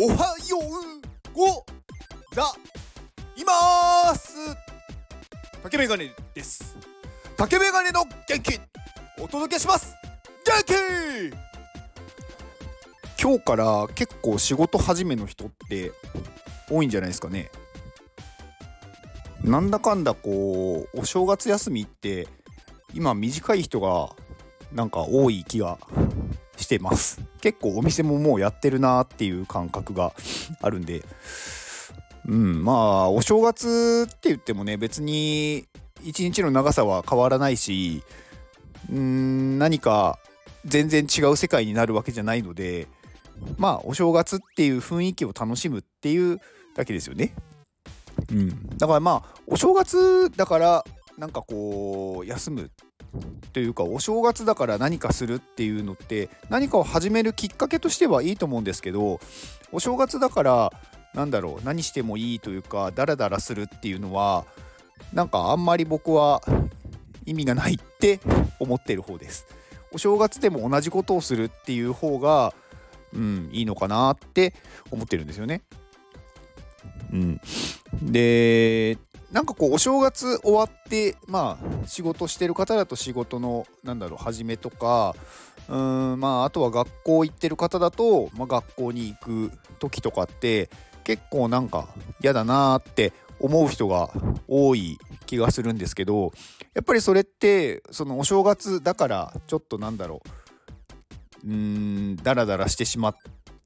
おはようございます。竹メガネです。竹メガネの元気お届けします。元気！今日から結構仕事始めの人って多いんじゃないですかね。なんだかんだこうお正月休みって今短い人がなんか多い気がしてます結構お店ももうやってるなっていう感覚があるんでうんまあお正月って言ってもね別に一日の長さは変わらないしうん何か全然違う世界になるわけじゃないのでまあお正月っていう雰囲気を楽しむっていうだけですよね。うん、だからまあお正月だからなんかこう休むというかお正月だから何かするっていうのって何かを始めるきっかけとしてはいいと思うんですけどお正月だからなんだろう何してもいいというかダラダラするっていうのはなんかあんまり僕は意味がないって思ってる方です。お正月でも同じことをするっていう方がうんいいのかなって思ってるんですよね。うん、でなんかこうお正月終わってまあ仕事してる方だと仕事のなんだろう始めとかうんまああとは学校行ってる方だと、まあ、学校に行く時とかって結構なんか嫌だなって思う人が多い気がするんですけどやっぱりそれってそのお正月だからちょっとなんだろううーんダラダラしてしまっ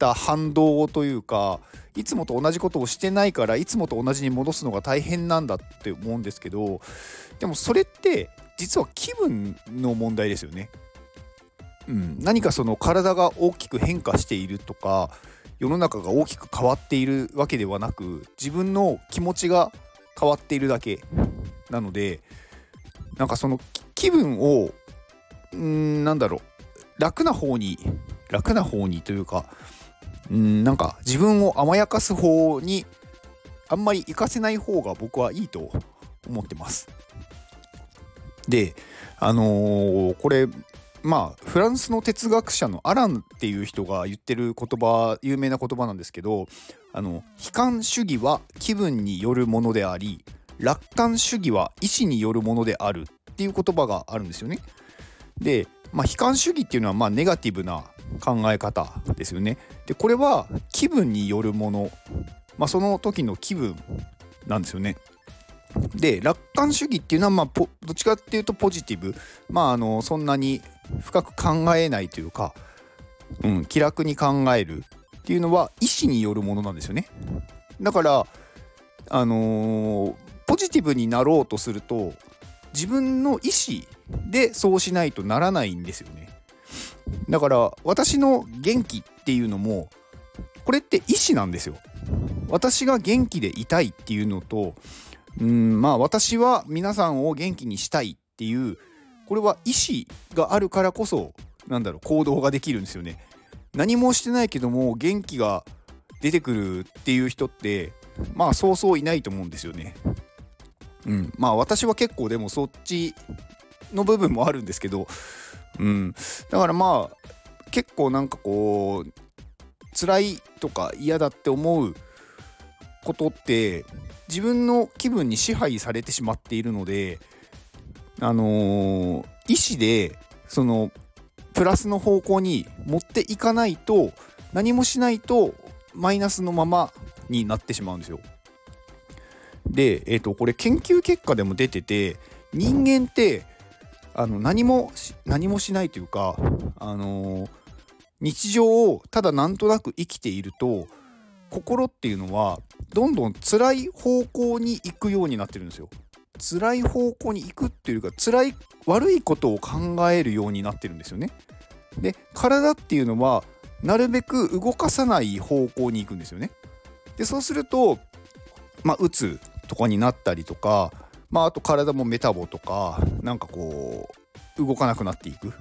た反動というかいつもと同じことをしてないからいつもと同じに戻すのが大変なんだって思うんですけどでもそれって実は気分の問題ですよね。うん、何かその体が大きく変化しているとか世の中が大きく変わっているわけではなく自分の気持ちが変わっているだけなのでなんかその気分をうんなんだろう楽な方に楽な方にというかうんなんか自分を甘やかす方にあんまり行かせない方が僕はいいと思ってます。であのー、これまあフランスの哲学者のアランっていう人が言ってる言葉有名な言葉なんですけどあの悲観主義は気分によるものであり楽観主義は意志によるものであるっていう言葉があるんですよね。で、まあ、悲観主義っていうのはまあネガティブな考え方ですよね。でこれは気分によるもの、まあ、その時の気分なんですよね。で楽観主義っていうのはまあどっちかっていうとポジティブまああのそんなに深く考えないというか、うん、気楽に考えるっていうのは意思によるものなんですよね。だからあのー、ポジティブになろうとすると自分の意思でそうしないとならないんですよね。だから私の元気っていうのもこれって意思なんですよ。私が元気でいたいっていうのとうんまあ私は皆さんを元気にしたいっていうこれは意思があるからこそなんだろう行動ができるんですよね。何もしてないけども元気が出てくるっていう人ってまあそうそういないと思うんですよね。うん、まあ私は結構でもそっちの部分もあるんですけどうん、だからまあ結構なんかこう辛いとか嫌だって思うことって自分の気分に支配されてしまっているのであのー、意思でそのプラスの方向に持っていかないと何もしないとマイナスのままになってしまうんですよ。で、えー、とこれ研究結果でも出てて人間ってあの何も何もしないというか、あのー、日常をただなんとなく生きていると心っていうのはどんどん辛い方向に行くようになってるんですよ。辛い方向に行くっていうか辛い悪いことを考えるようになってるんですよね。で体っていうのはなるべく動かさない方向に行くんですよね。でそうするとまあうつとかになったりとかまああと体もメタボとかなんかこう動かなくなっていく。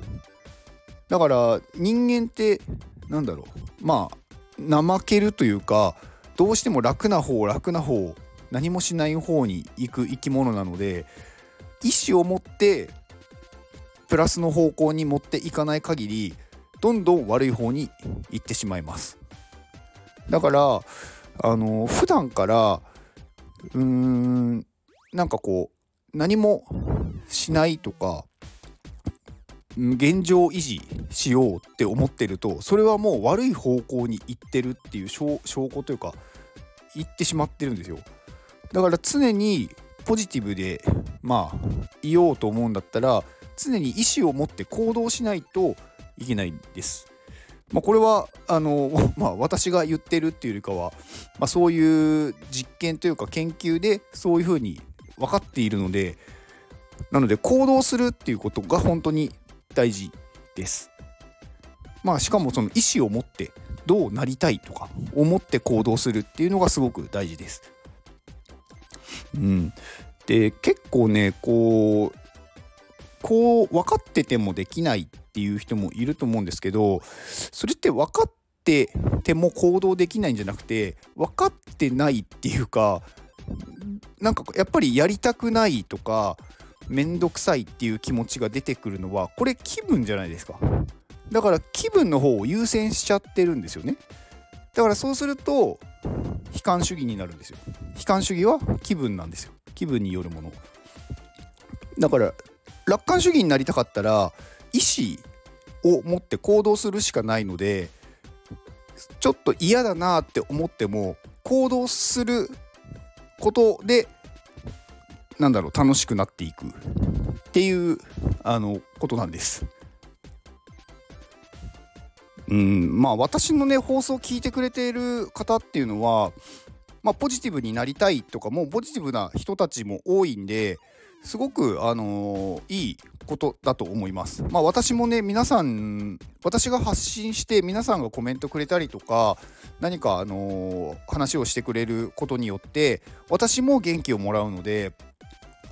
だから人間ってなんだろう。まあ怠けるというかどうしても楽な方楽な方何もしない方に行く生き物なので意思を持ってプラスの方向に持っていかない限りどんどん悪い方に行ってしまいます。だからあの普段からうーんなんかこう何もしないとか現状維持しようって思ってるとそれはもう悪い方向に行ってるっていう証拠というか言ってしまってるんですよだから常にポジティブでまあいようと思うんだったら常に意思を持って行動しないといけないんです。まあ、これはあの、まあ、私が言ってるっていうよりかは、まあ、そういう実験というか研究でそういうふうに分かっているのでなので行動するっていうことが本当に大事です。まあしかもその意思を持ってどうなりたいとか思って行動するっていうのがすごく大事です。うん、で結構ねこうこう分かっててもできないっていう人もいると思うんですけどそれって分かってても行動できないんじゃなくて分かってないっていうかなんかやっぱりやりたくないとか面倒くさいっていう気持ちが出てくるのはこれ気分じゃないですか。だから気分の方を優先しちゃってるんですよね。だからそうすると悲観主義になるんですよ。悲観主義は気分なんですよ。気分によるものだから楽観主義になりたかったら意思を持って行動するしかないのでちょっと嫌だなって思っても行動することでなんだろう楽しくなっていくっていうあのことなんです。うんまあ私のね放送を聞いてくれている方っていうのは、まあ、ポジティブになりたいとかもポジティブな人たちも多いんですごく、あのー、いいことだと思います。まあ私もね皆さん私が発信して皆さんがコメントくれたりとか何か、あのー、話をしてくれることによって私も元気をもらうので、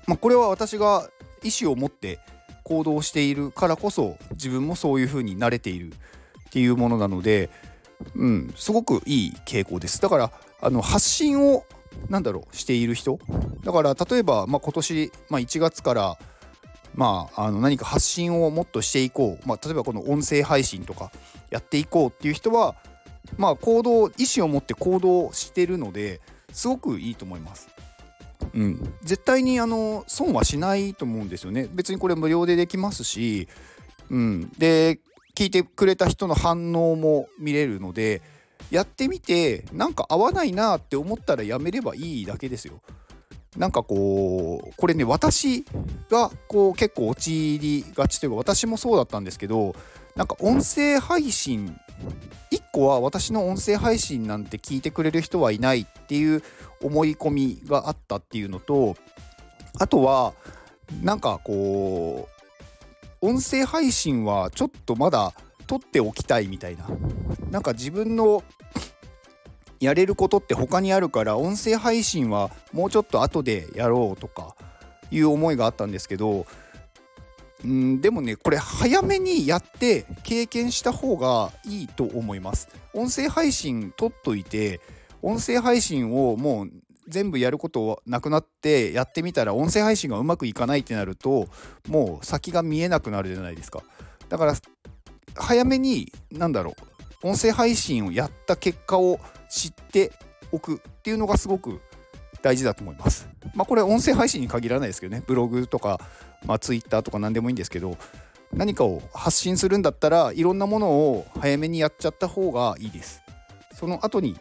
まあ、これは私が意思を持って行動しているからこそ自分もそういう風に慣れているっていうものなので、うん、すごくいい傾向です。だからあの発信をなんだろうしている人？だから例えば、まあ、今年、まあ、1月からまあ、あの何か発信をもっとしていこう、まあ、例えばこの音声配信とかやっていこうっていう人は、まあ、行動意思を持って行動してるのですごくいいと思います。うん、絶対にあの損はしないと思うんですよね。別にこれ無料でできますし、うん、で聞いてくれた人の反応も見れるのでやってみてなんか合わないなって思ったらやめればいいだけですよ。なんかこうこれね私がこう結構陥りがちというか私もそうだったんですけどなんか音声配信1個は私の音声配信なんて聞いてくれる人はいないっていう思い込みがあったっていうのとあとはなんかこう音声配信はちょっとまだ撮っておきたいみたいな。なんか自分のやれることって他にあるから音声配信はもうちょっと後でやろうとかいう思いがあったんですけどんでもねこれ早めにやって経験した方がいいと思います。音声配信撮っといて音声配信をもう全部やることなくなってやってみたら音声配信がうまくいかないってなるともう先が見えなくなるじゃないですか。だから早めに何だろう音声配信をやった結果を知っておくっていうのがすごく大事だと思います。まあこれ音声配信に限らないですけどねブログとか、まあ、Twitter とか何でもいいんですけど何かを発信するんだったらいろんなものを早めにやっちゃった方がいいです。その後に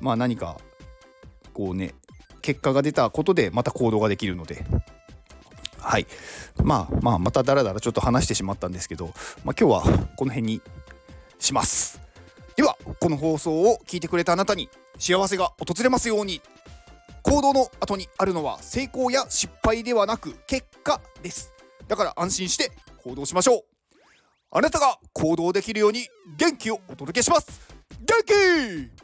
まあ何かこうね結果が出たことでまた行動ができるのではい。まあまあまただらだらちょっと話してしまったんですけど、まあ、今日はこの辺にします。ではこの放送を聞いてくれたあなたに幸せが訪れますように行動の後にあるのは成功や失敗ではなく結果です。だから安心して行動しましょう。あなたが行動できるように元気をお届けします。元気